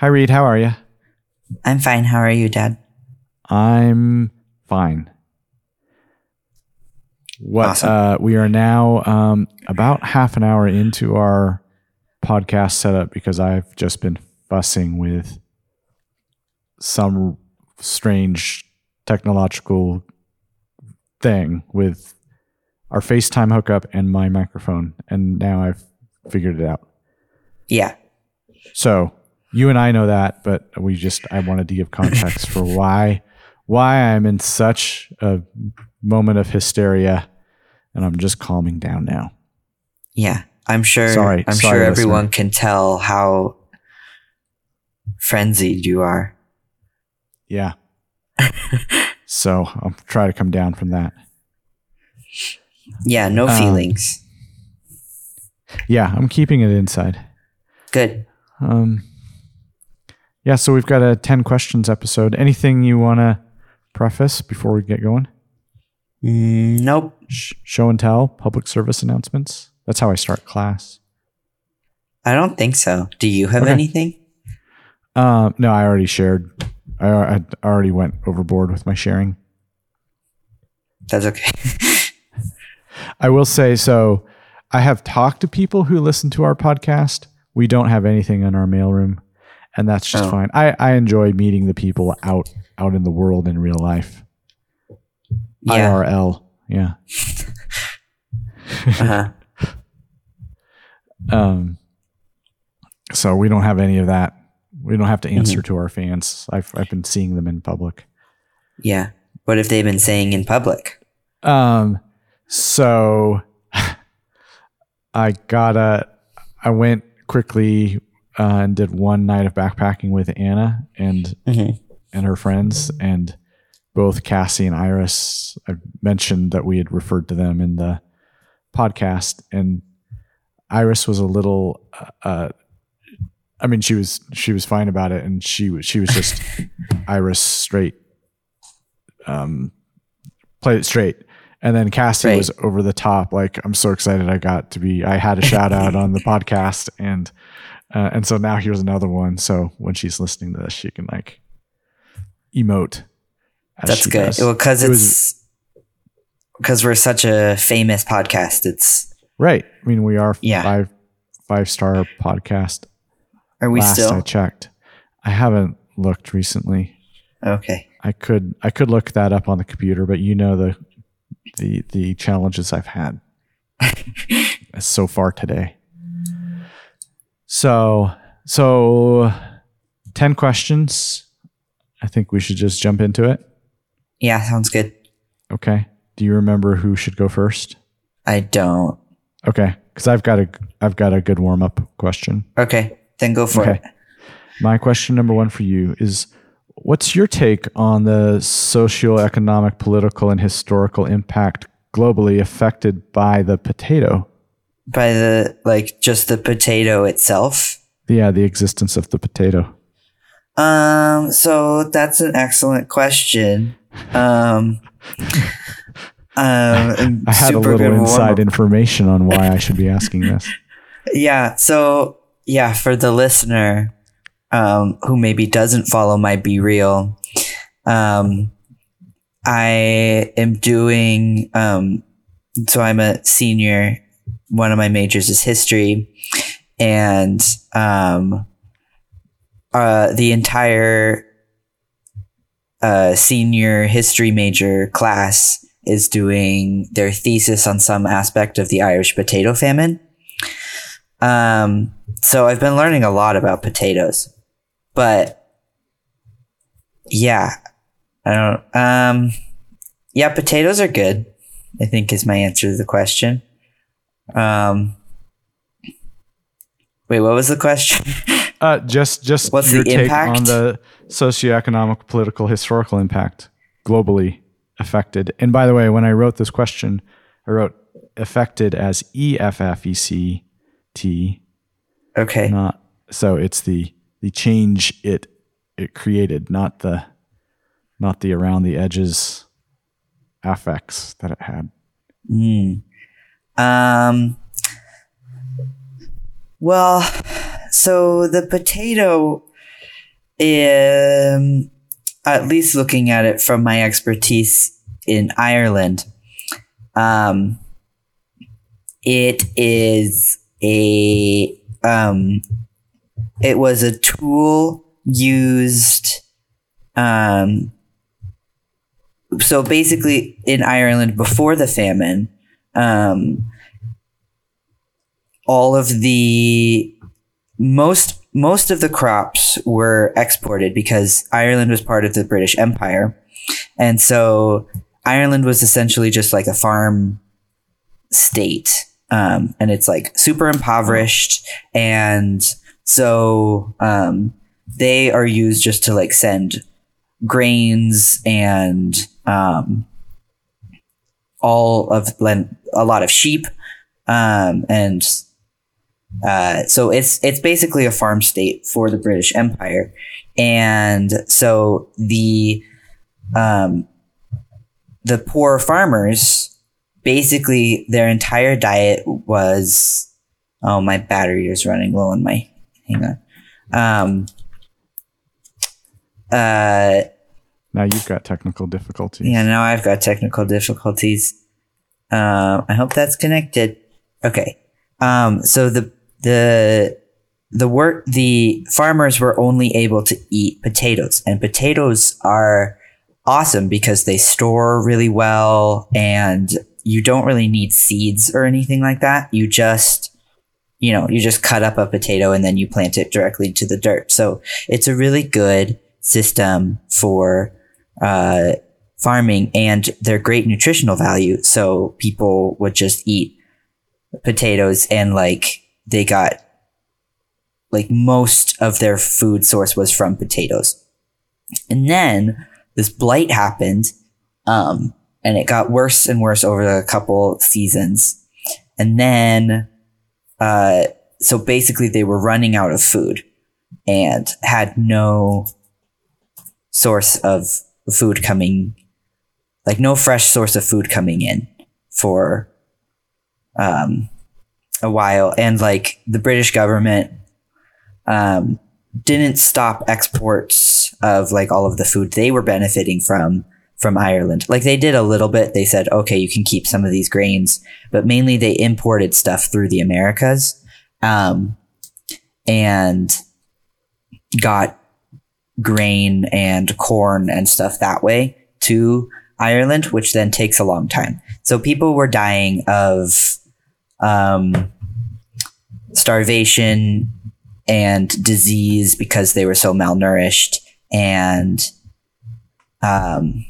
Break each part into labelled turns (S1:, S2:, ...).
S1: Hi, Reed. How are you?
S2: I'm fine. How are you, Dad?
S1: I'm fine. What
S2: Awesome.
S1: uh, we are now um, about half an hour into our podcast setup because I've just been fussing with some strange technological thing with our FaceTime hookup and my microphone, and now I've figured it out.
S2: Yeah.
S1: So you and I know that, but we just I wanted to give context for why why I'm in such a moment of hysteria, and I'm just calming down now.
S2: Yeah. I'm sure
S1: Sorry-
S2: I'm
S1: sorry,
S2: sure everyone
S1: listener.
S2: can tell how frenzied you are.
S1: Yeah. so I'll try to come down from that.
S2: Yeah, no
S1: Um,
S2: feelings.
S1: Yeah, I'm keeping it inside.
S2: Good.
S1: Um, yeah, so we've got a 10 questions episode. Anything you want to preface before we get going?
S2: Mm, nope.
S1: Sh- show and tell, public service announcements. That's how I start class.
S2: I don't think so. Do you have
S1: Okay.
S2: anything?
S1: Um, no, I already shared. I, I already went overboard with my sharing.
S2: That's okay.
S1: I will say so. I have talked to people who listen to our podcast. We don't have anything in our mailroom, and that's just
S2: Oh.
S1: fine. I, I enjoy meeting the people out out in the world in real life.
S2: yeah.
S1: IRL. Yeah.
S2: Uh-huh.
S1: Um. So we don't have any of that. We don't have to answer
S2: Mm-hmm.
S1: to our fans. I've I've been seeing them in public.
S2: Yeah. What have they been saying in public?
S1: Um, so I got a, I went quickly uh, and did one night of backpacking with Anna and
S2: Mhm.
S1: and her friends, and both Cassie and Iris. I mentioned that we had referred to them in the podcast, and Iris was a little. Uh, I mean, she was she was fine about it, and she was she was just Iris straight. Um, played it straight. And then Cassie
S2: Right.
S1: was over the top. Like, I'm so excited I got to be, I had a shout out on the podcast. And, uh, and so now here's another one. So when she's listening to this, she can like emote.
S2: That's good. Well, because
S1: It
S2: it's because we're such a famous podcast. It's
S1: right. I mean, we are
S2: Yeah.
S1: five, five star podcast.
S2: are we
S1: Last
S2: still
S1: I checked. I haven't looked recently.
S2: okay?
S1: I could, I could look that up on the computer, but you know, the, the, the challenges I've had so far today. So, so 10 questions. I think we should just jump into it.
S2: Yeah, sounds good.
S1: Okay. Do you remember who should go first?
S2: I don't.
S1: Okay. Cause I've got a, I've got a good warm up question.
S2: Okay, then go for
S1: Okay.
S2: it.
S1: My question number one for you is what's your take on the socioeconomic, political, and historical impact globally affected by the potato?
S2: By the like, just the potato itself.
S1: Yeah, the existence of the potato.
S2: Um, so that's an excellent question. Um, um,
S1: I had a little inside information on why I should be asking this.
S2: Yeah. So yeah, for the listener, um, who maybe doesn't follow my BeReal, um, I am doing, um, so I'm a senior. One of my majors is history and, um, uh, the entire, uh, senior history major class is doing their thesis on some aspect of the Irish potato famine. Um, so I've been learning a lot about potatoes, but yeah, I don't, um, yeah, potatoes are good, I think is my answer to the question. Um, wait, what was the question?
S1: Uh, just just
S2: What's
S1: your
S2: the
S1: take
S2: impact?
S1: on the socioeconomic, political, historical impact globally affected. And by the way, when I wrote this question, I wrote affected as E F F E C T,
S2: okay.
S1: not so it's the the change it it created, not the not the around the edges affects that it had.
S2: Mm. Um, well, so the potato, um, at least looking at it from my expertise in Ireland, um, it is a um, it was a tool used um, so basically in Ireland before the famine um, all of the most most of the crops were exported because Ireland was part of the British Empire. And so Ireland was essentially just like a farm state. Um, and it's like super impoverished. And so um, they are used just to like send grains and um, all of a lot of sheep um, and uh, so it's it's basically a farm state for the British Empire, and so the um, the poor farmers basically their entire diet was oh my battery is running low on my hang on. Um, uh,
S1: now you've got technical difficulties.
S2: Yeah, now I've got technical difficulties. Uh, I hope that's connected. Okay. Um, so the the the work the farmers were only able to eat potatoes, and potatoes are awesome because they store really well, and you don't really need seeds or anything like that. You just you know you just cut up a potato and then you plant it directly into the dirt. So it's a really good system for uh, farming and their great nutritional value. So people would just eat potatoes and like they got like most of their food source was from potatoes. And then this blight happened, um, and it got worse and worse over a couple seasons. And then, uh, so basically they were running out of food and had no source of food coming, like no fresh source of food coming in for um, a while. And like the British government um, didn't stop exports of like all of the food they were benefiting from from Ireland. Like they did a little bit. They said, okay, you can keep some of these grains, but mainly they imported stuff through the Americas. Um, and got grain and corn and stuff that way to Ireland, which then takes a long time. So people were dying of um, starvation and disease because they were so malnourished and um,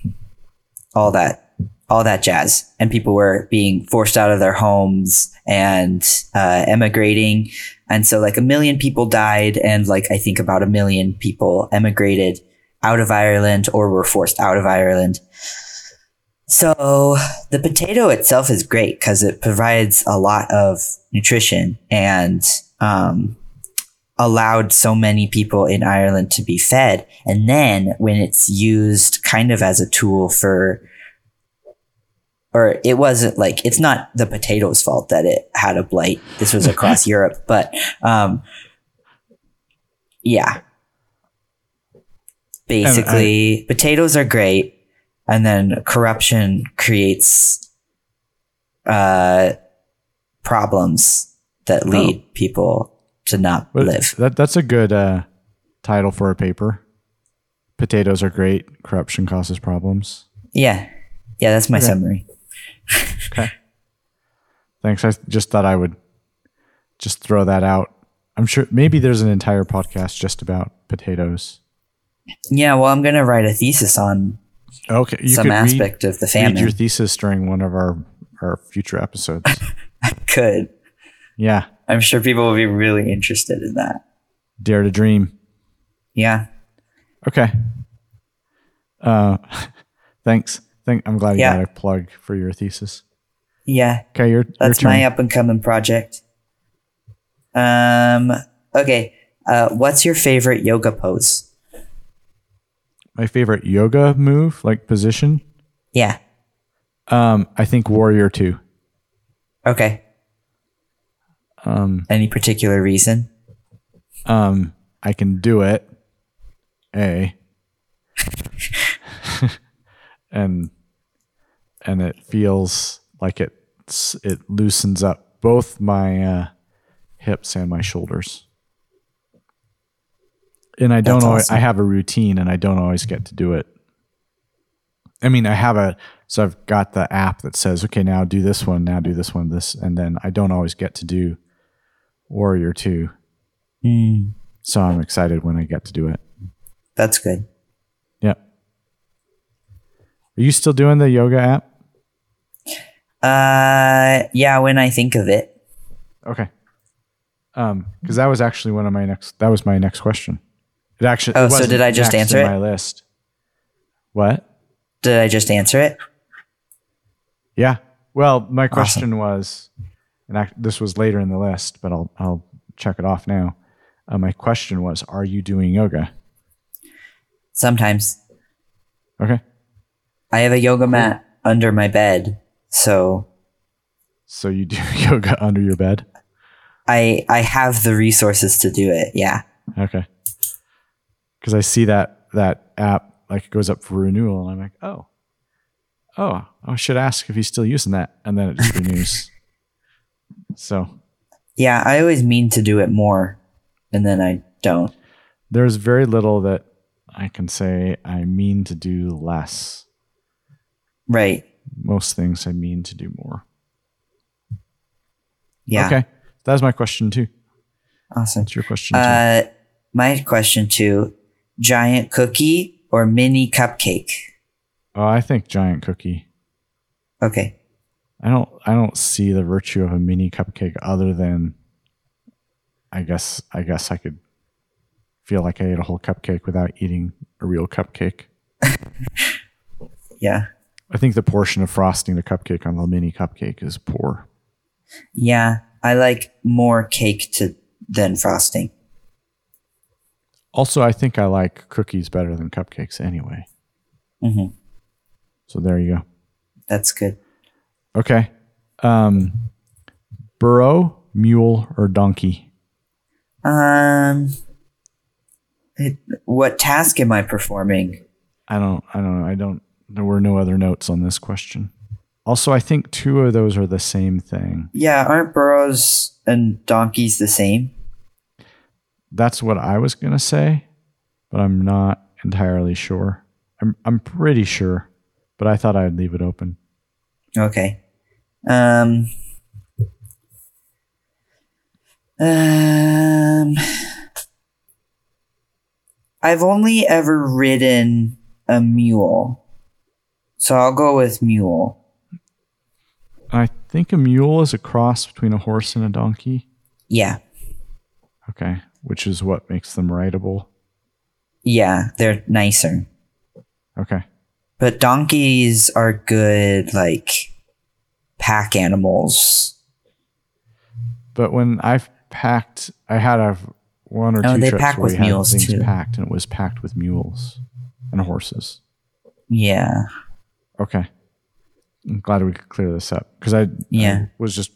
S2: all that all that jazz and people were being forced out of their homes and uh, emigrating and so like a million people died and like I think about a million people emigrated out of Ireland or were forced out of Ireland. So the potato itself is great because it provides a lot of nutrition and um, allowed so many people in Ireland to be fed. And then when it's used kind of as a tool for or it wasn't like it's not the potatoes fault that it had a blight. This was across Europe, but um, yeah. Basically, I, potatoes are great, and then corruption creates uh, problems that oh. lead oh. people to not live.
S1: That that's a good uh, title for a paper. Potatoes are great. Corruption causes problems.
S2: Yeah, yeah, that's my okay. summary
S1: okay. Thanks. I just thought I would just throw that out. I'm sure maybe there's an entire podcast just about potatoes.
S2: Yeah, well, I'm going to write a thesis on
S1: okay,
S2: you some aspect read, of the famine.
S1: Read your thesis during one of our our future episodes.
S2: I could.
S1: Yeah.
S2: I'm sure people will be really interested in that.
S1: Dare to dream.
S2: Yeah.
S1: Okay. Uh, thanks. Think I'm glad you yeah. got a plug for your thesis.
S2: Yeah.
S1: Okay, your
S2: that's
S1: your
S2: my up and coming project. Um. Okay. Uh, what's your favorite yoga pose?
S1: My favorite yoga move, like position.
S2: Yeah.
S1: Um, I think Warrior Two.
S2: Okay.
S1: Um.
S2: Any particular reason?
S1: Um, I can do it. A. and and it feels like it it loosens up both my uh, hips and my shoulders. And I don't
S2: That's
S1: always
S2: awesome.
S1: I have a routine and I don't always get to do it. I mean, I have a so I've got the app that says, okay, now do this one, now do this one, this, and then I don't always get to do Warrior 2.
S2: Mm,
S1: So I'm excited when I get to do it.
S2: that's good.
S1: Are you still doing the yoga app?
S2: Uh, yeah, when I think of it.
S1: Okay. Um, because that was actually one of my next. That was my next question. It actually.
S2: Oh,
S1: it
S2: so did I just answer it?
S1: My list. What?
S2: Did I just answer it?
S1: Yeah. Well, my question was, and I, this was later in the list, but I'll I'll check it off now. Uh, my question was, are you doing yoga?
S2: Sometimes.
S1: Okay.
S2: I have a yoga mat under my bed, so
S1: So you do yoga under your bed?
S2: I I have the resources to do it. Yeah.
S1: Okay. Because I see that that app like it goes up for renewal, and I'm like, oh, oh, I should ask if he's still using that, and then it just renews. So
S2: Yeah, I always mean to do it more and then I don't.
S1: there's very little that I can say I mean to do less.
S2: Right.
S1: Most things I mean to do more.
S2: Yeah.
S1: Okay. That was my question too.
S2: Awesome.
S1: What's your question too?
S2: Uh my question too, giant cookie or mini cupcake?
S1: oh, I think giant cookie.
S2: Okay.
S1: I don't I don't see the virtue of a mini cupcake other than I guess I guess I could feel like I ate a whole cupcake without eating a real cupcake.
S2: Yeah.
S1: I think the portion of frosting the cupcake on the mini cupcake is poor.
S2: Yeah. I like more cake to than frosting.
S1: Also, I think I like cookies better than cupcakes anyway.
S2: hmm
S1: So there you go.
S2: That's good.
S1: Okay. Um burro, mule, or donkey?
S2: Um it, what task am I performing?
S1: I don't I don't know. I don't there were no other notes on this question. Also, I think two of those are the same thing.
S2: Yeah, aren't burros and donkeys the same?
S1: That's what I was going to say, but I'm not entirely sure. I'm I'm pretty sure, but I thought I'd leave it open.
S2: Okay. Um. Um. I've only ever ridden a mule, so I'll go with mule.
S1: I think a mule is a cross between a horse and a donkey.
S2: Yeah,
S1: Okay, which is what makes them rideable.
S2: yeah, they're nicer,
S1: Okay.
S2: but donkeys are good, like pack animals.
S1: But when I've packed, I had a one or
S2: Oh,
S1: two
S2: they
S1: trips
S2: pack
S1: where
S2: with
S1: we had
S2: mules,
S1: things
S2: too.
S1: packed, and it was packed with mules and horses.
S2: Yeah,
S1: Okay. I'm glad we could clear this up because I,
S2: Yeah.
S1: I was just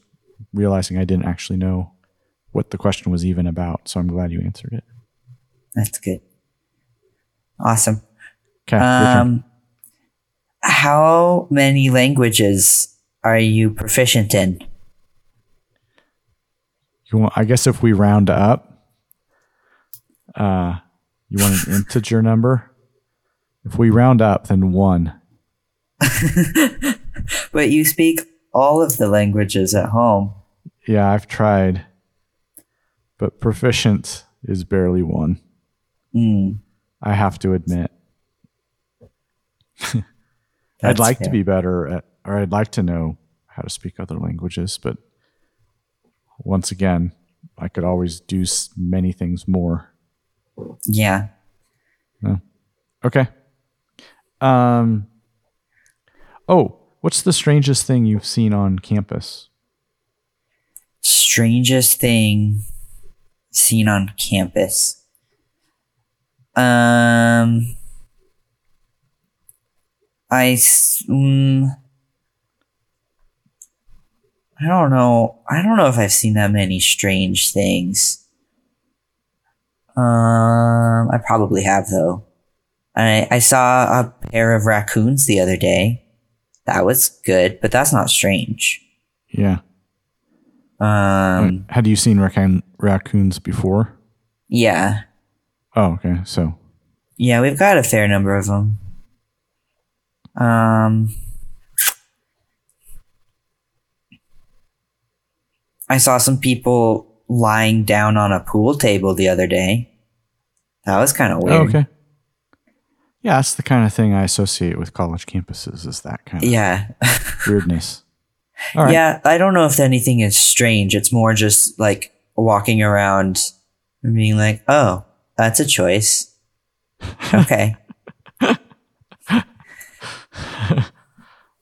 S1: realizing I didn't actually know what the question was even about. So I'm glad you answered it.
S2: that's good. Awesome.
S1: Okay.
S2: Um, how many languages are you proficient in?
S1: You want, I guess if we round up, uh, you want an integer number? If we round up, then one.
S2: But you speak all of the languages at home.
S1: Yeah, I've tried, but proficient is barely one.
S2: Mm,
S1: I have to admit. I'd like to be better at, or I'd like to know how to speak other languages, but once again, I could always do many things more.
S2: Yeah.
S1: Okay. Um. Oh, what's the strangest thing you've seen on campus?
S2: Strangest thing seen on campus. Um, I, mm, I don't know. I don't know if I've seen that many strange things. Um, I probably have though. I I saw a pair of raccoons the other day. That was good, but that's not strange.
S1: Yeah.
S2: Um,
S1: Had you seen raccoon, raccoons before?
S2: yeah,
S1: Oh, okay. So,
S2: yeah, we've got a fair number of them. Um, I saw some people lying down on a pool table the other day. That was kind of weird.
S1: oh, okay. Yeah, that's the kind of thing I associate with college campuses is that kind of
S2: Yeah.
S1: weirdness. Right.
S2: Yeah, I don't know if anything is strange. It's more just like walking around and being like, oh, that's a choice. Okay.
S1: All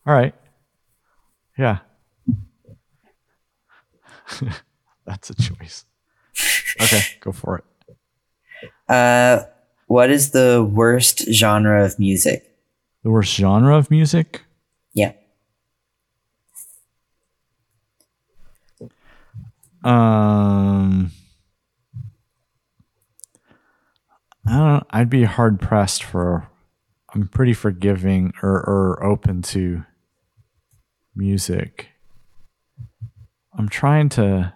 S1: right. Yeah. That's a choice. Okay, go for it.
S2: Uh, what is the worst genre of music?
S1: The worst genre of music?
S2: Yeah.
S1: Um I don't I'd be hard pressed for I'm pretty forgiving or, or open to music. I'm trying to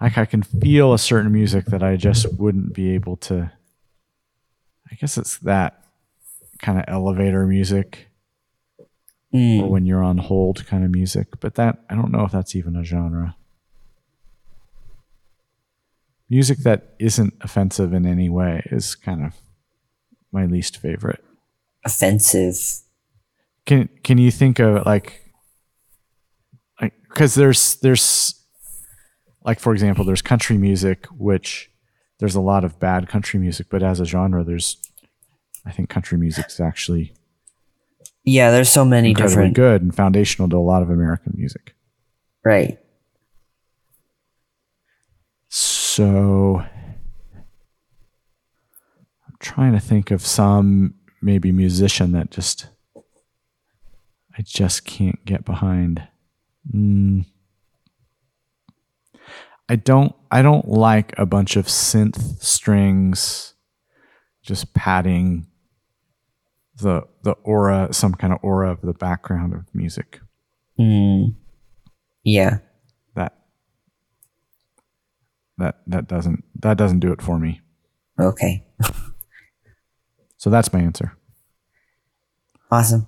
S1: like I can feel a certain music that I just wouldn't be able to I guess it's that kind of elevator music
S2: Mm,
S1: or when you're on hold kind of music, but that I don't know if that's even a genre. Music that isn't offensive in any way is kind of my least favorite.
S2: offensive.
S1: Can can you think of like like cuz there's there's like for example there's country music which there's a lot of bad country music but as a genre there's I think country music's actually
S2: Yeah, there's so many different.
S1: good and foundational to a lot of American music.
S2: Right.
S1: So I'm trying to think of some maybe musician that just I just can't get behind. Mm. I don't I don't like a bunch of synth strings just padding the the aura some kind of aura of the background of music.
S2: Mm, yeah.
S1: That that that doesn't that doesn't do it for me.
S2: Okay.
S1: So that's my answer.
S2: Awesome.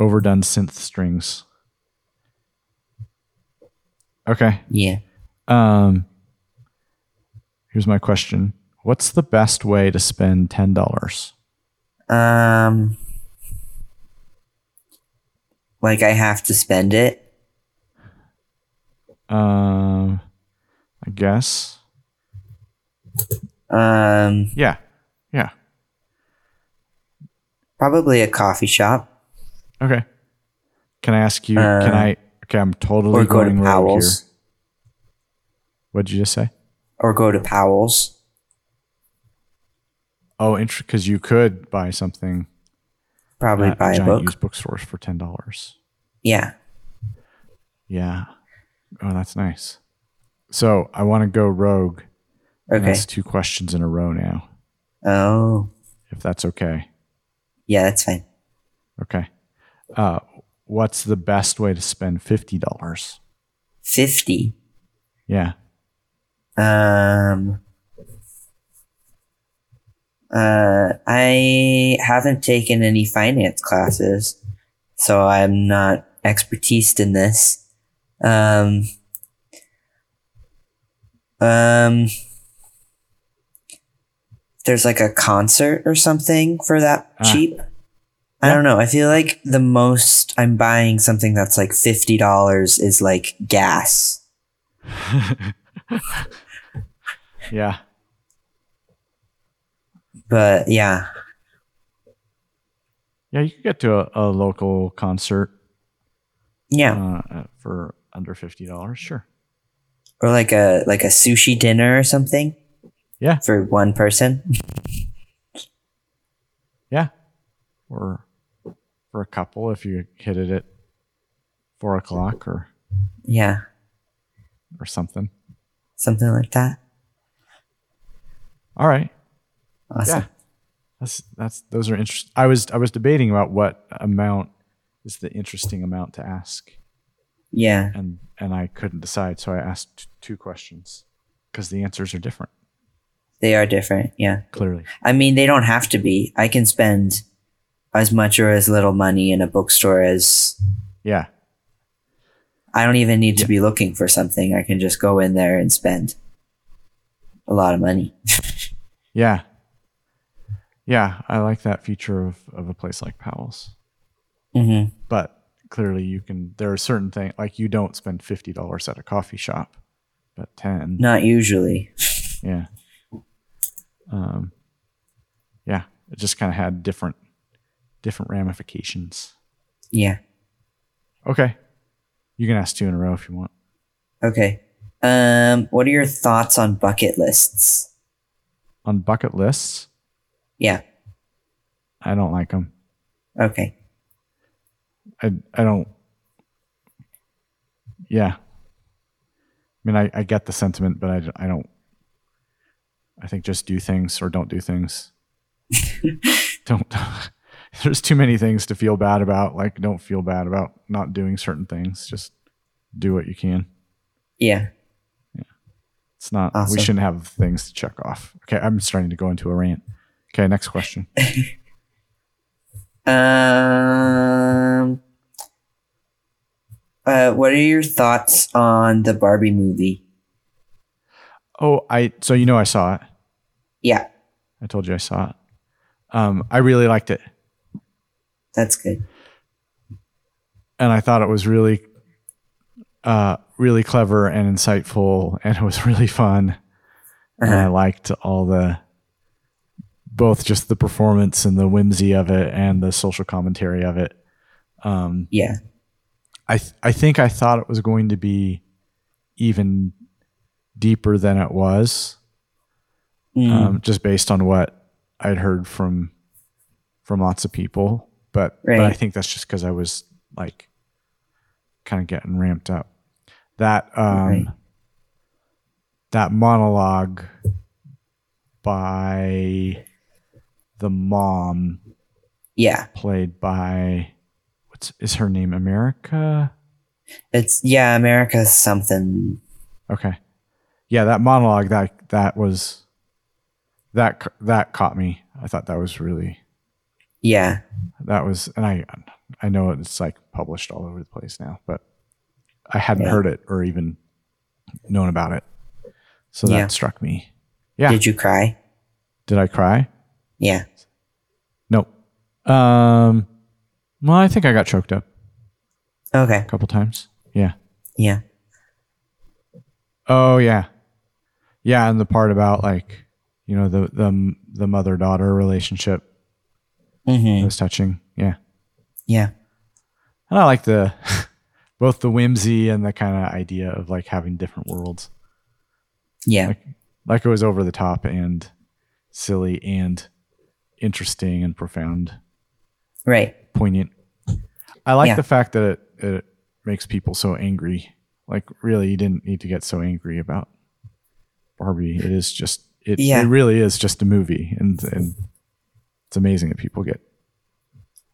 S1: Overdone synth strings. Okay.
S2: Yeah.
S1: Um here's my question. What's the best way to spend ten dollars?
S2: Um, like I have to spend it.
S1: Um I guess.
S2: Um,
S1: Yeah. Yeah.
S2: probably a coffee shop
S1: Okay. Can I ask you
S2: Uh,
S1: can I okay, I'm totally
S2: or go to
S1: going rogue here. What'd you just say?
S2: or go to Powell's.
S1: Oh, interesting, because you could buy something
S2: Probably buy a
S1: giant
S2: book.
S1: used bookstores for ten dollars.
S2: Yeah.
S1: Yeah. Oh, that's nice. So I want to go rogue.
S2: Okay.
S1: That's two questions in a row now,
S2: Oh,
S1: if that's okay.
S2: yeah, that's fine.
S1: Okay. Uh, what's the best way to spend fifty dollars?
S2: 50.
S1: Yeah.
S2: Um, uh, I haven't taken any finance classes, so I'm not expertised in this. Um, um, there's like a concert or something for that
S1: Ah.
S2: cheap. I don't know. I feel like the most I'm buying something that's like fifty dollars is like gas.
S1: Yeah.
S2: But yeah,
S1: Yeah. You could get to a, a local concert
S2: yeah.
S1: uh, for under fifty dollars. Sure.
S2: or like a like a sushi dinner or something
S1: Yeah.
S2: for one person.
S1: Yeah. Or for a couple if you hit it at four o'clock or
S2: Yeah,
S1: or something.
S2: something like that.
S1: All right.
S2: Awesome.
S1: Yeah. That's that's those are interesting. I was I was debating about what amount is the interesting amount to ask,
S2: Yeah.
S1: and and I couldn't decide, so I asked t- two questions because the answers are different.
S2: They are different. Yeah.
S1: Clearly,
S2: I mean, they don't have to be. I can spend as much or as little money in a bookstore as
S1: yeah,
S2: I don't even need to be looking for something. I can just go in there and spend a lot of money.
S1: yeah, yeah. I like that feature of of a place like Powell's,
S2: hmm
S1: but clearly you can. There are certain things like you don't spend fifty dollars at a coffee shop, but ten.
S2: Not usually.
S1: Yeah. Um, yeah, it just kind of had different different ramifications.
S2: Yeah.
S1: Okay, you can ask two in a row if you want.
S2: Okay. Um, what are your thoughts on bucket lists?
S1: On bucket lists,
S2: Yeah.
S1: I don't like them.
S2: Okay.
S1: I I don't. Yeah. I mean, I, I get the sentiment, but I, I don't. I think just do things or don't do things. don't. There's too many things to feel bad about. Like, don't feel bad about not doing certain things. Just do what you can.
S2: Yeah. yeah.
S1: It's not.
S2: Awesome.
S1: We shouldn't have things to check off. Okay, I'm starting to go into a rant. Okay, next question.
S2: Um. Uh, what are your thoughts on the Barbie movie?
S1: Oh, I. So you know I saw it.
S2: Yeah,
S1: I told you I saw it. Um, I really liked it.
S2: That's good.
S1: and I thought it was really, uh, really clever and insightful, and it was really fun. And I
S2: Uh-huh.
S1: liked all the, both just the performance and the whimsy of it, and the social commentary of it. Um,
S2: Yeah.
S1: I th- I think I thought it was going to be even deeper than it was,
S2: Mm,
S1: um, just based on what I'd heard from from lots of people. But but I think that's just because I was like kind of getting ramped up. That um,
S2: Right.
S1: that monologue by the mom
S2: yeah.
S1: played by what's is her name America?
S2: It's yeah. America's something.
S1: Okay. Yeah, that monologue that that was that that caught me. I thought that was really
S2: Yeah.
S1: that was and I I know it's like published all over the place now, but I hadn't
S2: Yeah.
S1: heard it or even known about it. So that
S2: Yeah.
S1: struck me. Yeah.
S2: Did you cry?
S1: Did I cry?
S2: Yeah.
S1: Nope. Um well, I think I got choked up
S2: Okay.
S1: a couple times. Yeah.
S2: Yeah.
S1: Oh yeah, yeah, and the part about like you know the the the mother daughter relationship
S2: Mm-hmm.
S1: was touching. Yeah,
S2: Yeah.
S1: and I like the both the whimsy and the kind of idea of like having different worlds.
S2: Yeah.
S1: Like like it was over the top and silly and interesting and profound,
S2: Right.
S1: poignant. I like
S2: Yeah.
S1: the fact that it it makes people so angry. Like really, you didn't need to get so angry about Barbie. It is just it.
S2: Yeah.
S1: It really is just a movie, and and it's amazing that people get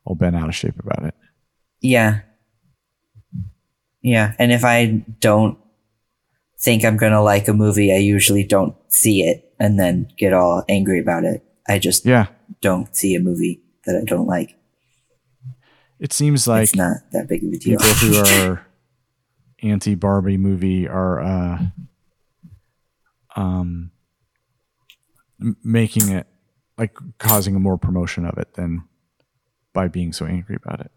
S1: all bent out of shape about it.
S2: Yeah. Yeah. And if I don't think I'm going to like a movie, I usually don't see it and then get all angry about it. I just
S1: Yeah,
S2: don't see a movie that I don't like.
S1: it seems like
S2: it's not that big of a deal.
S1: people who are anti Barbie movie are uh, um, making it like causing more promotion of it than by being so angry about it.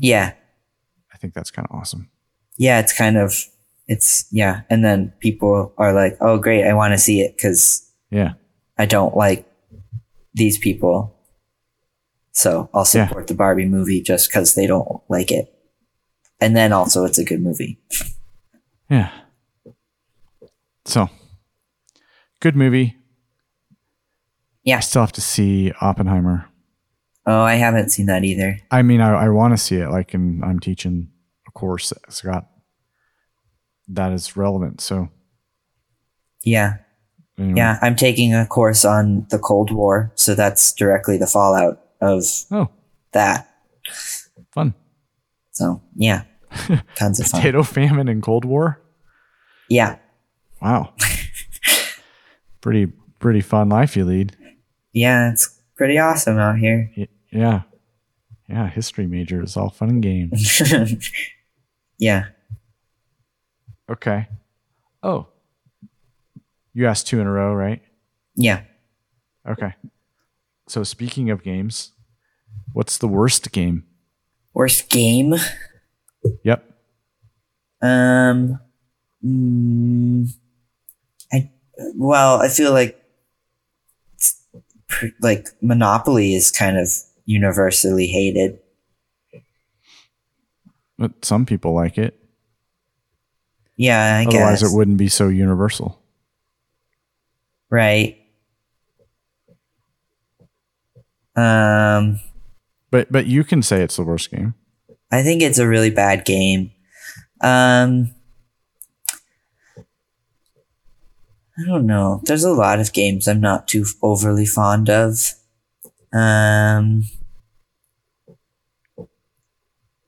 S2: yeah.
S1: I think that's kind of awesome.
S2: Yeah. It's kind of, it's, yeah. And then people are like, oh, great. I want to see it because
S1: Yeah,
S2: I don't like these people. So I'll
S1: Yeah.
S2: support the Barbie movie just because they don't like it. And then also it's a good movie.
S1: yeah. So, good movie.
S2: Yeah.
S1: I still have to see Oppenheimer.
S2: Oh, I haven't seen that either.
S1: I mean, I, I want to see it. Like, and I'm teaching a course that's got that is relevant. So,
S2: Yeah.
S1: Anyway.
S2: Yeah, I'm taking a course on the Cold War, so that's directly the fallout of
S1: Oh,
S2: that.
S1: fun.
S2: So yeah, tons of fun.
S1: Potato famine and Cold War.
S2: Yeah,
S1: Wow. pretty pretty fun life you lead.
S2: Yeah, it's pretty awesome out here.
S1: Yeah. Yeah, history major is all fun and games.
S2: yeah,
S1: Okay. Oh. You asked two in a row, right?
S2: yeah.
S1: Okay. So speaking of games, what's the worst game?
S2: Worst game?
S1: Yep.
S2: Um, mm, I well, I feel like like Monopoly is kind of universally hated.
S1: But some people like it.
S2: Yeah, I
S1: Otherwise
S2: guess
S1: it wouldn't be so universal.
S2: right. Um,
S1: But but you can say it's the worst game.
S2: I think it's a really bad game. Um, I don't know. There's a lot of games I'm not too overly fond of. Um,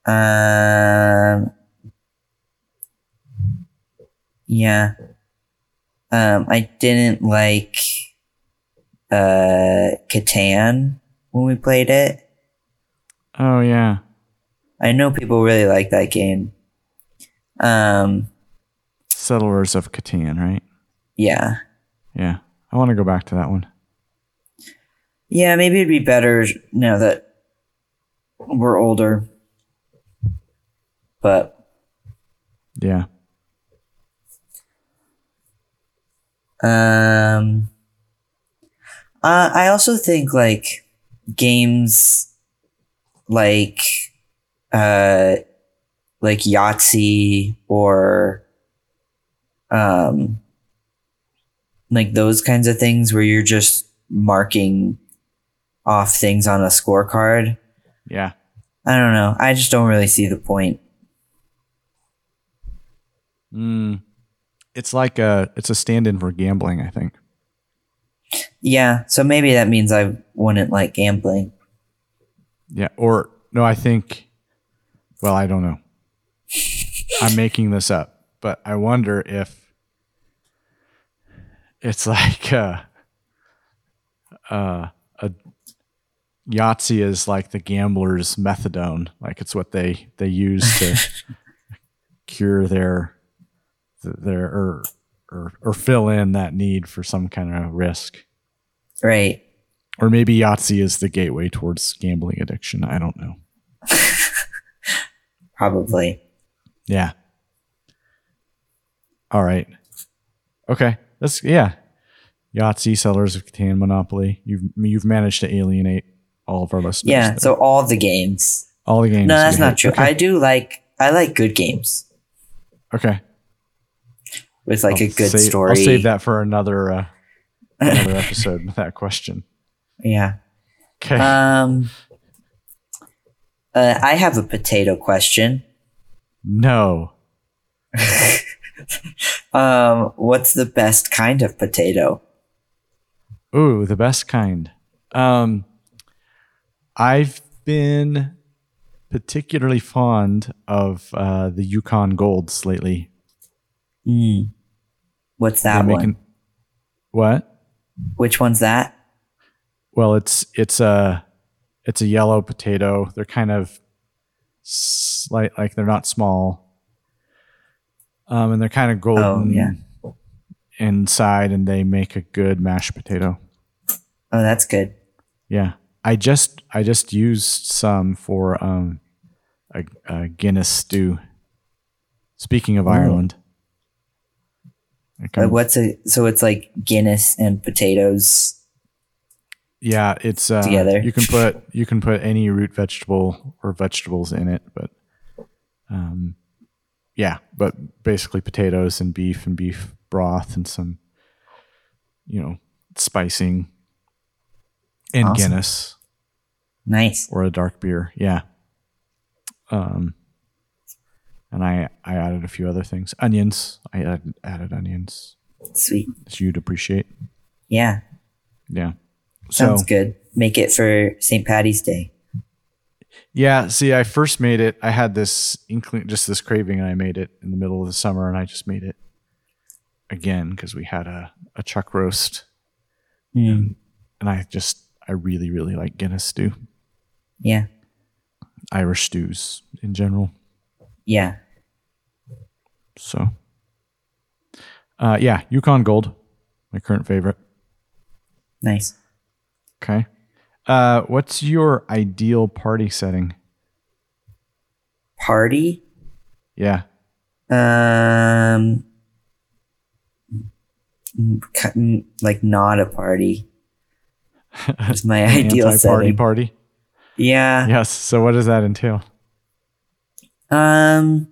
S2: um, yeah. Um, I didn't like uh Catan when we played it.
S1: Oh yeah.
S2: I know people really like that game. Um,
S1: Settlers of Catan, right?
S2: Yeah.
S1: Yeah. I want to go back to that one.
S2: Yeah, maybe it'd be better now that we're older. But
S1: Yeah.
S2: um uh, I also think like games like uh like Yahtzee or um like those kinds of things where you're just marking off things on a scorecard.
S1: Yeah.
S2: I don't know. I just don't really see the point.
S1: Mm. It's like a it's a stand-in for gambling, I think.
S2: Yeah, so maybe that means I wouldn't like gambling.
S1: Yeah. Or no, I think well, I don't know. I'm making this up, but I wonder if it's like uh uh a Yahtzee is like the gambler's methadone. Like it's what they they use to cure their their or, or or fill in that need for some kind of risk.
S2: Right.
S1: Or maybe Yahtzee is the gateway towards gambling addiction. I don't know.
S2: Probably.
S1: Yeah. All right. Okay. That's yeah. Yahtzee, Settlers of Catan, Monopoly. You've you've managed to alienate all of our listeners.
S2: Yeah,
S1: there.
S2: so all the games.
S1: all the games.
S2: No, that's not
S1: hate.
S2: true.
S1: Okay.
S2: I do like I like good games
S1: okay.
S2: with like a
S1: I'll
S2: good
S1: save-
S2: story.
S1: I'll save that for another uh, another episode with that question.
S2: Yeah.
S1: Okay.
S2: Um uh, I have a potato question.
S1: no.
S2: Um, what's the best kind of potato?
S1: Ooh, the best kind. Um, I've been particularly fond of uh, the Yukon Golds lately.
S2: Mm. What's that
S1: They're
S2: one?
S1: making- What?
S2: Which one's that?
S1: Well, it's it's a it's a yellow potato. They're kind of slight, like they're not small, um, and they're kind of golden
S2: Oh, yeah.
S1: inside, and they make a good mashed potato.
S2: Oh, that's good.
S1: Yeah, I just I just used some for um a, a Guinness stew. Speaking of Ireland, of-
S2: what's a so it's like Guinness and potatoes.
S1: yeah, it's uh,
S2: together?
S1: You can put you can put any root vegetable or vegetables in it, but um, yeah, but basically potatoes and beef and beef broth and some, you know, spicing and
S2: Awesome.
S1: Guinness.
S2: Nice.
S1: or a dark beer. Yeah. Um, and I I added a few other things. Onions. I added, added onions.
S2: Sweet.
S1: that you'd appreciate.
S2: Yeah.
S1: Yeah. So
S2: Sounds good. Make it for St. Patty's Day.
S1: Yeah, see, I first made it. I had this inkling, just this craving, and I made it in the middle of the summer, and I just made it again because we had a, a chuck roast, and I just I really really like Guinness stew,
S2: Yeah.
S1: Irish stews in general.
S2: Yeah.
S1: So, uh, yeah, Yukon Gold, my current favorite.
S2: Nice.
S1: Okay. Uh, what's your ideal party setting?
S2: Party?
S1: Yeah.
S2: Um, like not a party. Is my ideal
S1: Anti-party party.
S2: Yeah.
S1: Yes. So what does that entail?
S2: Um,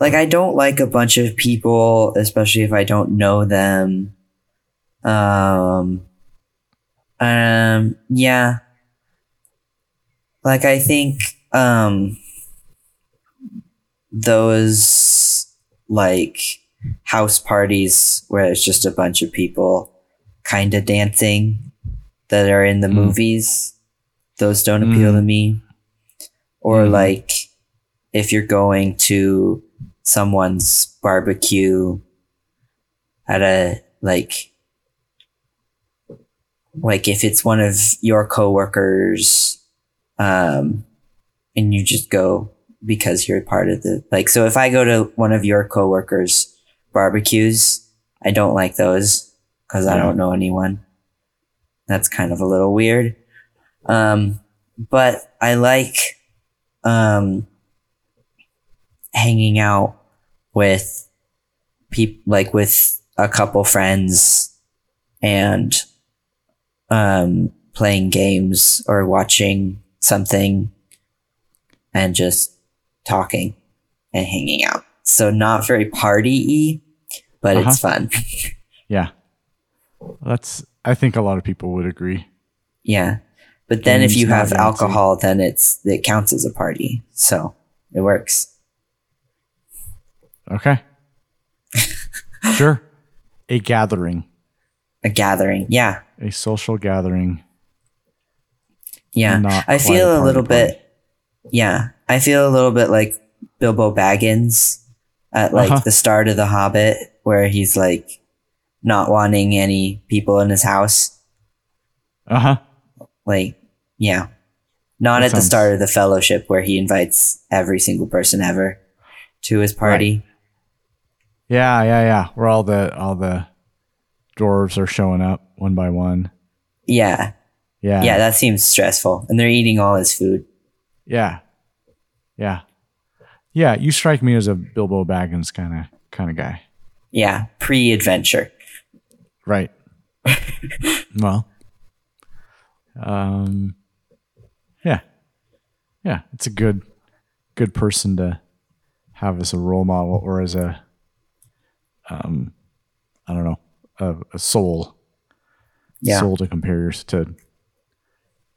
S2: like I don't like a bunch of people, especially if I don't know them. Um, um, yeah. Like I think, um, those like house parties where it's just a bunch of people kind of dancing that are in the
S1: Mm.
S2: movies, those don't appeal to me. Or
S1: Mm.
S2: like if you're going to someone's barbecue at a like like if it's one of your coworkers um and you just go because you're part of the like so if I go to one of your coworkers barbecues I don't like those cuz I don't know anyone. That's kind of a little weird. Um but I like um hanging out with people like with a couple friends and um playing games or watching something and just talking and hanging out. So not very party y, but it's fun.
S1: Yeah. That's. I think a lot of people would agree.
S2: yeah. But then if you have alcohol then it's it counts as a party. So it works.
S1: Okay. sure. A gathering,
S2: A gathering. Yeah.
S1: a social gathering.
S2: Yeah. I feel
S1: a
S2: little
S1: party.
S2: bit yeah. I feel a little bit like Bilbo Baggins at like
S1: Uh-huh.
S2: the start of The Hobbit where he's like not wanting any people in his house.
S1: Uh huh.
S2: Like yeah. Not
S1: That
S2: at the start of the fellowship where he invites every single person ever to his party.
S1: Yeah, yeah, yeah. Where all the all the dwarves are showing up one by one.
S2: Yeah.
S1: Yeah.
S2: Yeah, that seems stressful. And they're eating all his food.
S1: Yeah. Yeah. Yeah, you strike me as a Bilbo Baggins kind of kind of guy.
S2: Yeah. Pre adventure.
S1: Right. well. Um yeah. Yeah, it's a good good person to have as a role model or as a um I don't know, a, a soul
S2: Yeah.
S1: soul to compare yours to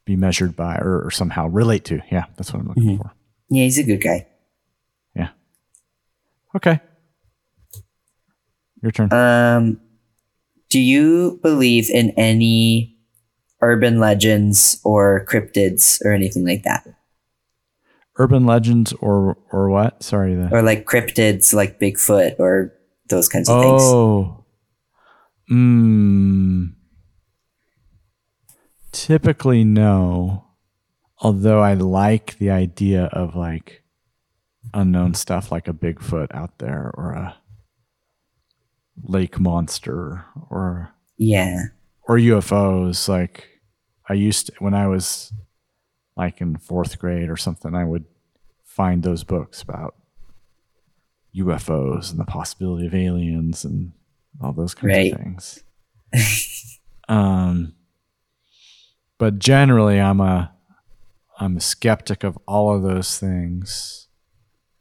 S1: be measured by or, or somehow relate to. Yeah, that's what I'm looking for.
S2: Yeah, he's a good guy.
S1: Yeah. Okay. Your turn.
S2: Um, do you believe in any urban legends or cryptids or anything like that?
S1: Urban legends or or what? Sorry, the
S2: Or like cryptids like Bigfoot or those kinds of things?
S1: Oh. Mm. Typically no. Although I like the idea of like unknown stuff like a Bigfoot out there or a lake monster or
S2: Yeah.
S1: or UFOs. Like I used to, when I was like in fourth grade or something, I would find those books about UFOs and the possibility of aliens and all those kinds
S2: Right.
S1: of things. um, but generally, I'm a I'm a skeptic of all of those things.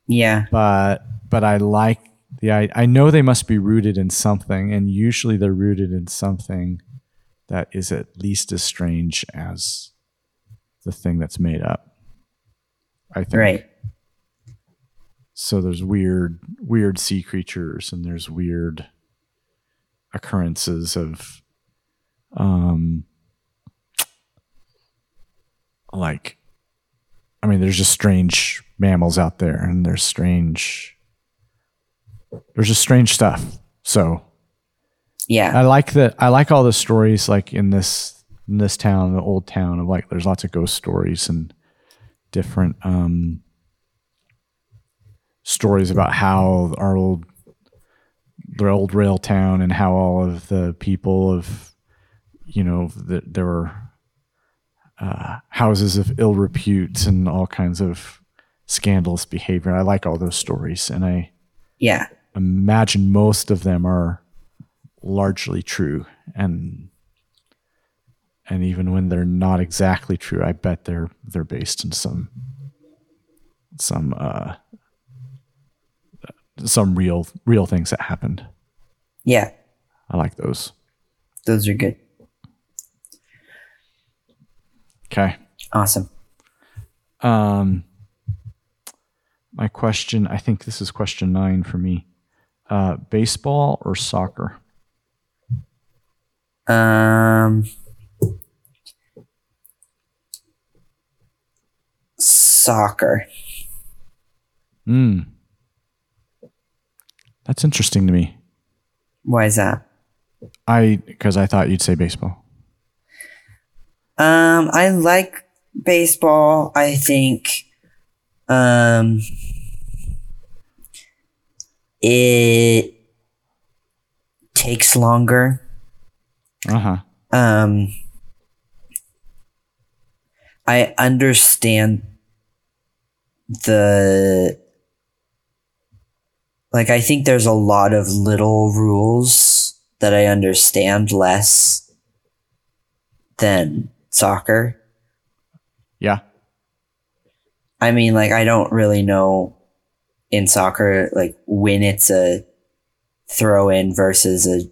S2: Yeah.
S1: But but I like the I, I know they must be rooted in something, and usually they're rooted in something that is at least as strange as the thing that's made up. I think.
S2: Right.
S1: So there's weird weird sea creatures and there's weird occurrences of um like I mean there's just strange mammals out there and there's strange there's just strange stuff. So
S2: Yeah.
S1: I like that I like all the stories like in this in this town, the old town of like there's lots of ghost stories and different um stories about how our old the old rail town and how all of the people of you know that there were uh, houses of ill repute and all kinds of scandalous behavior. I like all those stories, and I
S2: yeah.
S1: imagine most of them are largely true and and even when they're not exactly true i bet they're they're based in some some uh some real real things that happened
S2: Yeah.
S1: i like those
S2: Those are good.
S1: okay
S2: Awesome.
S1: um my question i think this is question nine for me uh baseball or soccer
S2: Um, soccer.
S1: mm. That's interesting to me
S2: Why is that?
S1: I because I thought you'd say baseball.
S2: Um, I like baseball. I think, um, it takes longer.
S1: Uh huh.
S2: Um, I understand the like I think there's a lot of little rules that I understand less than soccer.
S1: Yeah.
S2: I mean like I don't really know in soccer like when it's a throw in versus a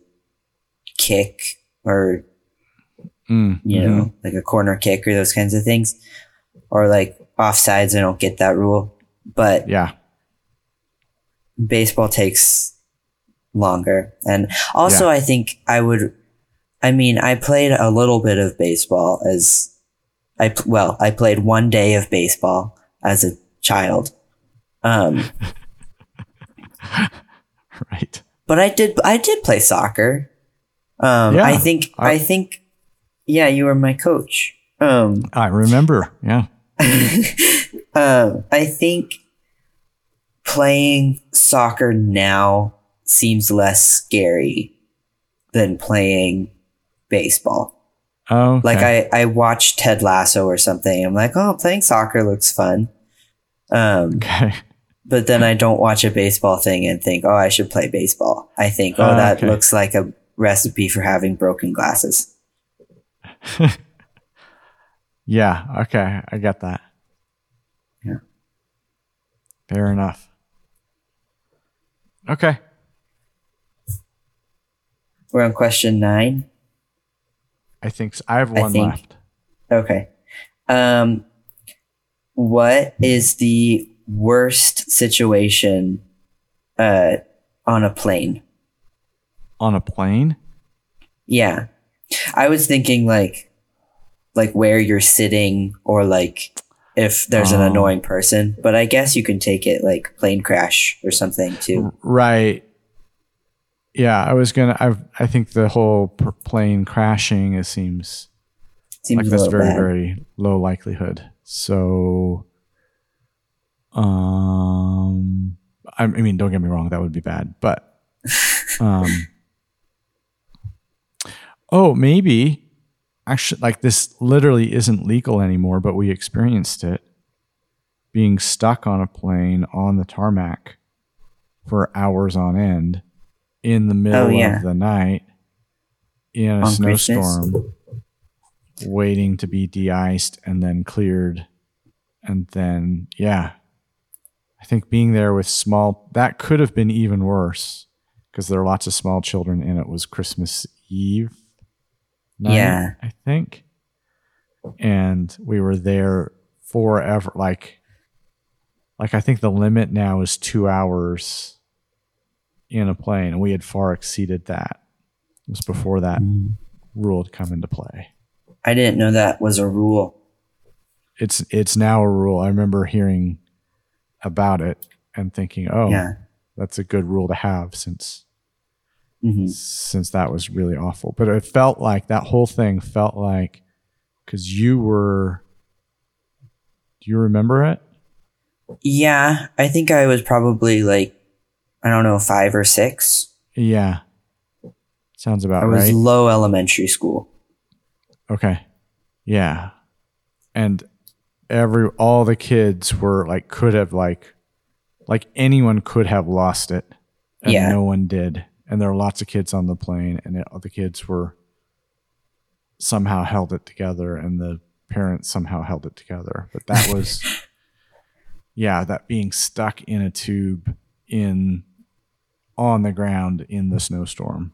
S2: kick or
S1: Mm,
S2: you
S1: mhm.
S2: know, like a corner kick or those kinds of things. Or like offsides, I don't get that rule. But
S1: Yeah.
S2: Baseball takes longer. And also,
S1: Yeah.
S2: I think I would, I mean, I played a little bit of baseball as I, well, I played one day of baseball as a child. Um,
S1: Right.
S2: but I did, I did play soccer. Um,
S1: Yeah,
S2: I think,
S1: I-
S2: I think, yeah, you were my coach. Um,
S1: I remember. Yeah.
S2: um, I think playing soccer now seems less scary than playing baseball.
S1: Oh.
S2: Like I, I watched Ted Lasso or something. I'm like, oh, playing soccer looks fun. Um,
S1: Okay.
S2: but then I don't watch a baseball thing and think, oh, I should play baseball. I think, oh,
S1: Oh,
S2: that
S1: okay.
S2: looks like a recipe for having broken glasses.
S1: Yeah. Okay. I get that.
S2: Yeah.
S1: Fair enough. Okay.
S2: We're on question nine.
S1: I think so. I have
S2: I
S1: one
S2: think-
S1: left.
S2: Okay. Um, what is the worst situation uh, on a plane?
S1: On a plane?
S2: Yeah, I was thinking like, like where you're sitting, or like if there's an
S1: Oh.
S2: annoying person. But I guess you can take it like plane crash or something too.
S1: Right. Yeah. I was gonna. I. I think the whole plane crashing. It seems
S2: Seems
S1: like that's very
S2: bad.
S1: very low likelihood. So. Um. I, I mean, don't get me wrong. That would be bad, but. Um. oh, maybe. Actually, like this literally isn't legal anymore, but we experienced it. Being stuck on a plane on the tarmac for hours on end in the middle
S2: Oh, yeah.
S1: of the night in a
S2: On Christmas?
S1: snowstorm, waiting to be de-iced and then cleared, and then yeah, I think being there with small that could have been even worse because there are lots of small children and it was Christmas Eve. Night,
S2: Yeah.
S1: I think, and we were there forever. Like, like I think the limit now is two hours in a plane, and we had far exceeded that. It was before that
S2: Mm.
S1: rule had come into play.
S2: I didn't know that was a rule.
S1: It's it's now a rule. I remember hearing about it and thinking, "Oh,
S2: Yeah.
S1: that's a good rule to have since
S2: hmm
S1: since that was really awful." But it felt like that whole thing felt like cuz you were Do you remember it?
S2: Yeah, I think I was probably like, I don't know, five or six.
S1: Yeah. Sounds about right.
S2: I was
S1: right.
S2: low elementary school.
S1: Okay. Yeah. And every all the kids were like could have like like anyone could have lost it and
S2: Yeah.
S1: no one did. And there were lots of kids on the plane and it, the kids were somehow held it together and the parents somehow held it together. But that was yeah, that being stuck in a tube in on the ground in the snowstorm.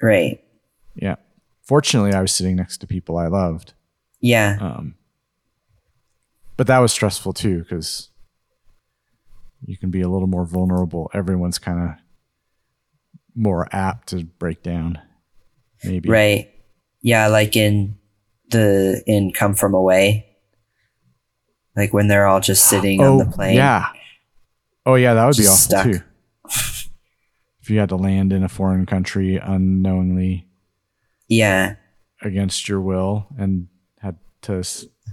S2: Right.
S1: Yeah. Fortunately, I was sitting next to people I loved.
S2: Yeah.
S1: Um, but that was stressful too because you can be a little more vulnerable. Everyone's kind of more apt to break down. Maybe.
S2: Right. Yeah, like in the in Come From Away. Like when they're all just sitting on the oh, plane.
S1: Yeah. Oh, yeah. That would be awful
S2: stuck.
S1: too. if you had to land in a foreign country unknowingly
S2: Yeah.
S1: against your will and had to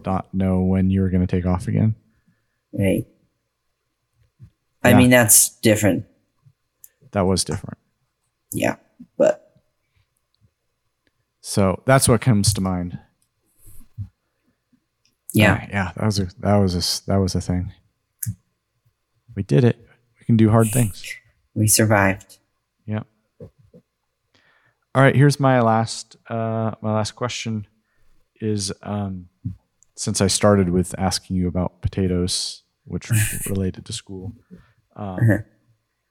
S1: not know when you were going to take off again.
S2: Right. I mean that's different.
S1: That was different.
S2: Yeah. But
S1: So that's what comes to mind.
S2: yeah.
S1: yeah, that was a that was a that was a thing. We did it. We can do hard things.
S2: We survived.
S1: Yeah. All right. Here's my last uh, my last question is um, since I started with asking you about potatoes, which related to school. Um,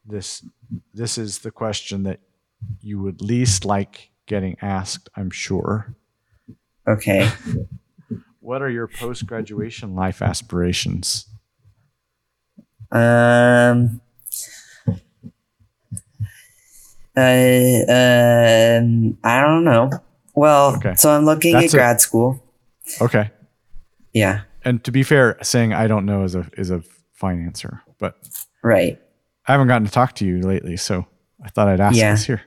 S1: this this is the question that you would least like getting asked. I'm sure.
S2: Okay.
S1: What are your post graduation life aspirations?
S2: Um. I, um, I don't know. Well,
S1: Okay.
S2: so I'm looking
S1: That's
S2: at
S1: a-
S2: grad school.
S1: Okay.
S2: Yeah,
S1: And to be fair, saying I don't know is a is a fine answer, but
S2: right.
S1: I haven't gotten to talk to you lately, so I thought I'd ask
S2: Yeah.
S1: this here.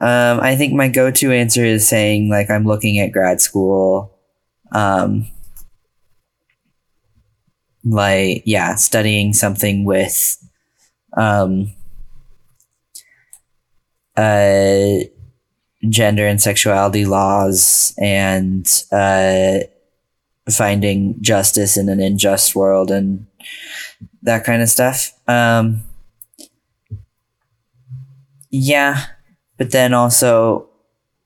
S2: Um, I think my go-to answer is saying like I'm looking at grad school. Um, like yeah, studying something with, um, uh, gender and sexuality laws and uh, finding justice in an unjust world and that kind of stuff. Um, yeah, but then also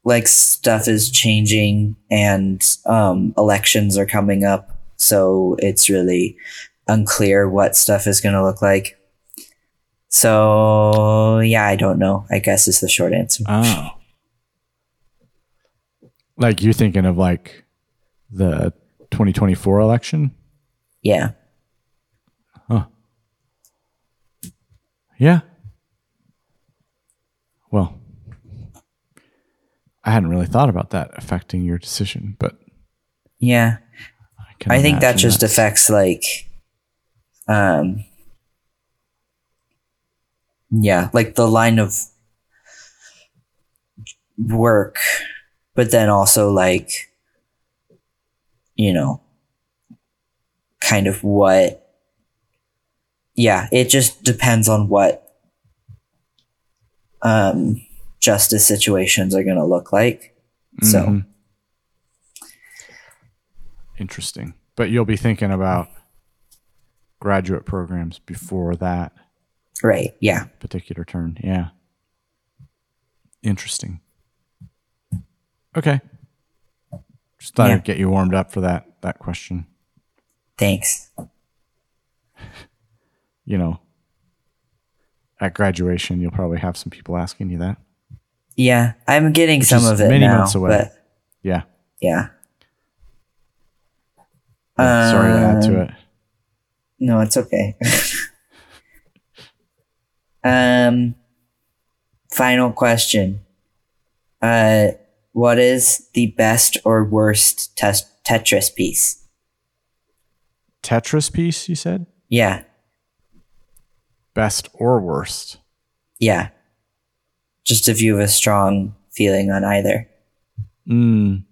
S2: like stuff is changing and um, elections are coming up, so it's really unclear what stuff is going to look like. So yeah, I don't know. I guess is the short answer.
S1: Oh. Like you're thinking of like the 2024 election?
S2: Yeah. Huh.
S1: Yeah. Well, I hadn't really thought about that affecting your decision, but
S2: Yeah.
S1: I,
S2: I think that just
S1: that's-
S2: affects like um yeah, like the line of work, but then also like you know kind of what yeah, it just depends on what um justice situations are going to look like. So
S1: Mhm. interesting. But you'll be thinking about graduate programs before that
S2: right, yeah.
S1: particular turn. Yeah. Interesting. Okay. Just thought
S2: Yeah.
S1: I'd get you warmed up for that that question.
S2: Thanks.
S1: You know, at graduation, you'll probably have some people asking you that.
S2: Yeah, I'm getting some of it
S1: many
S2: now,
S1: months away.
S2: but
S1: Yeah.
S2: yeah.
S1: Yeah, Sorry to add to
S2: Um,
S1: it.
S2: No, it's okay. um, final question: Uh, what is the best or worst tes- Tetris piece?
S1: Tetris piece, you said?
S2: Yeah,
S1: Best or worst?
S2: yeah. Just if you have a strong feeling on either.
S1: Mm.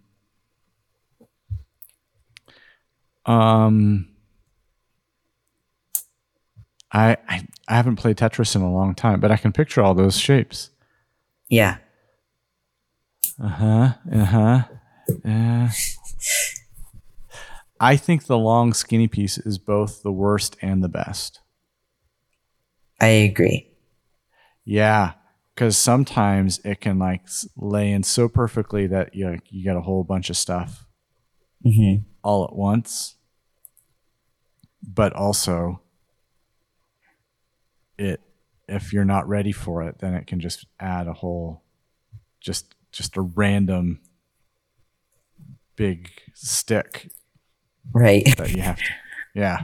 S1: Um, I, I I haven't played Tetris in a long time, but I can picture all those shapes.
S2: Yeah.
S1: Uh huh. Uh huh. Yeah. I think the long skinny piece is both the worst and the best.
S2: I agree.
S1: Yeah, because sometimes it can like lay in so perfectly that you you get a whole bunch of stuff
S2: hmm
S1: all at once, but also it if you're not ready for it, then it can just add a whole just just a random big stick
S2: Right.
S1: that you have to yeah.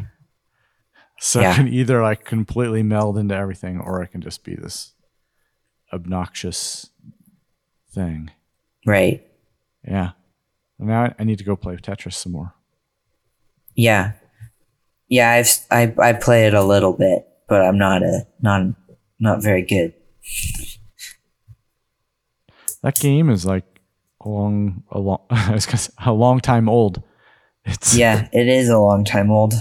S1: So
S2: Yeah.
S1: it can either like completely meld into everything or it can just be this obnoxious thing.
S2: right.
S1: Yeah. Now I- need to go play Tetris some more.
S2: Yeah. Yeah, I've I I play it a little bit, but I'm not a not not very good.
S1: That game is like a long, a long, I was gonna say, a long time old. It's
S2: Yeah, it is a long time old.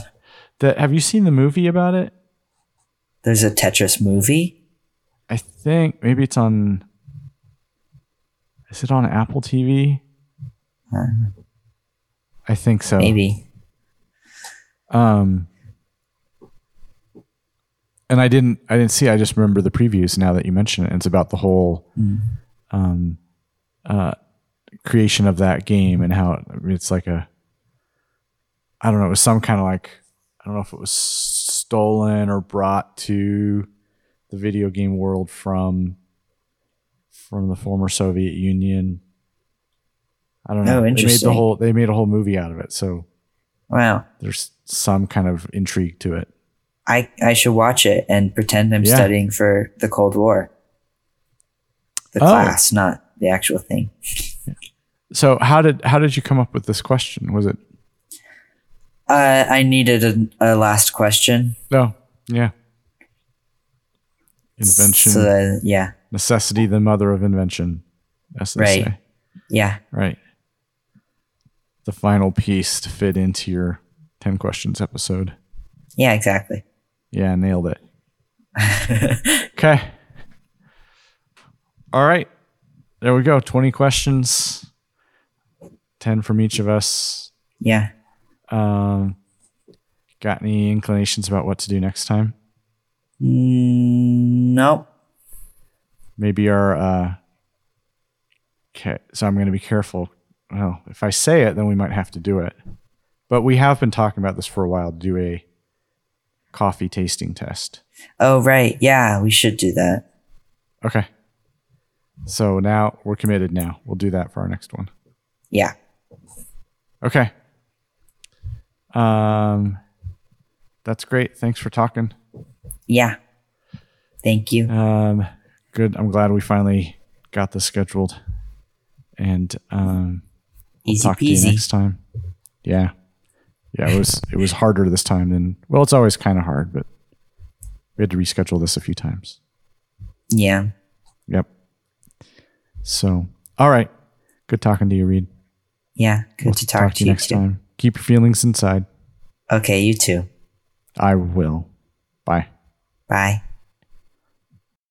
S1: The, have you seen the movie about it?
S2: There's a Tetris movie.
S1: I think maybe it's on. Is it on Apple TV? I think so.
S2: Maybe.
S1: Um, and I didn't, I didn't see. I just remember the previews now that you mention it. and It's about the whole, um, uh, creation of that game and how it, it's like a. I don't know. It was some kind of like I don't know if it was stolen or brought to the video game world from from the former Soviet Union. I don't know.
S2: Oh,
S1: They made the whole. They made a whole movie out of it. So
S2: Wow.
S1: there's some kind of intrigue to it.
S2: I I should watch it and pretend I'm
S1: Yeah.
S2: studying for the Cold War. The
S1: Oh.
S2: class, not the actual thing.
S1: So how did how did you come up with this question? Was it
S2: Uh, I needed a, a last question.
S1: no? Yeah. Invention,
S2: So yeah,
S1: necessity, the mother of invention. As they
S2: Right.
S1: say.
S2: yeah,
S1: Right. The final piece to fit into your ten questions episode.
S2: yeah, exactly.
S1: Yeah, nailed it. okay. All right. There we go. 20 questions, 10 from each of us.
S2: Yeah.
S1: Um, got any inclinations about what to do next time?
S2: Mm, nope.
S1: Maybe our. Uh, okay. So I'm going to be careful. Well, if I say it, then we might have to do it. But we have been talking about this for a while do a coffee tasting test.
S2: Oh, right. Yeah, we should do that.
S1: Okay. So now we're committed now. We'll do that for our next one.
S2: Yeah.
S1: Okay. Um that's great. Thanks for talking.
S2: Yeah. Thank you.
S1: Um good. I'm glad we finally got this scheduled. And um we'll
S2: Easy
S1: talk to you next time. Yeah. Yeah, it was it was harder this time than well, it's always kind of hard, but we had to reschedule this a few times.
S2: Yeah.
S1: Yep. So, all right. Good talking to you, Reed.
S2: Yeah. Good
S1: We'll
S2: to talk, to you
S1: next
S2: too.
S1: time. Keep your feelings inside.
S2: Okay, you too.
S1: I will. Bye.
S2: Bye.